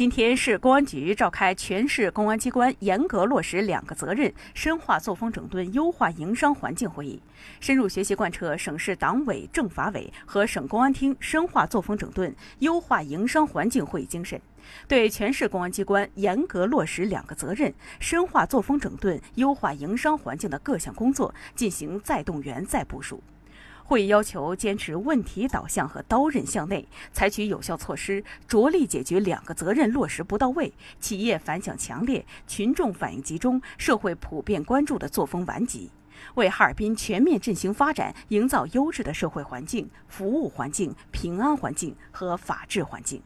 今天市公安局召开全市公安机关严格落实两个责任、深化作风整顿、优化营商环境会议，深入学习贯彻省市党委政法委和省公安厅深化作风整顿、优化营商环境会议精神，对全市公安机关严格落实两个责任、深化作风整顿、优化营商环境的各项工作进行再动员、再部署。会议要求坚持问题导向和刀刃向内，采取有效措施，着力解决两个责任落实不到位、企业反响强烈、群众反映集中、社会普遍关注的作风顽疾，为哈尔滨全面振兴发展营造优质的社会环境、服务环境、平安环境和法治环境。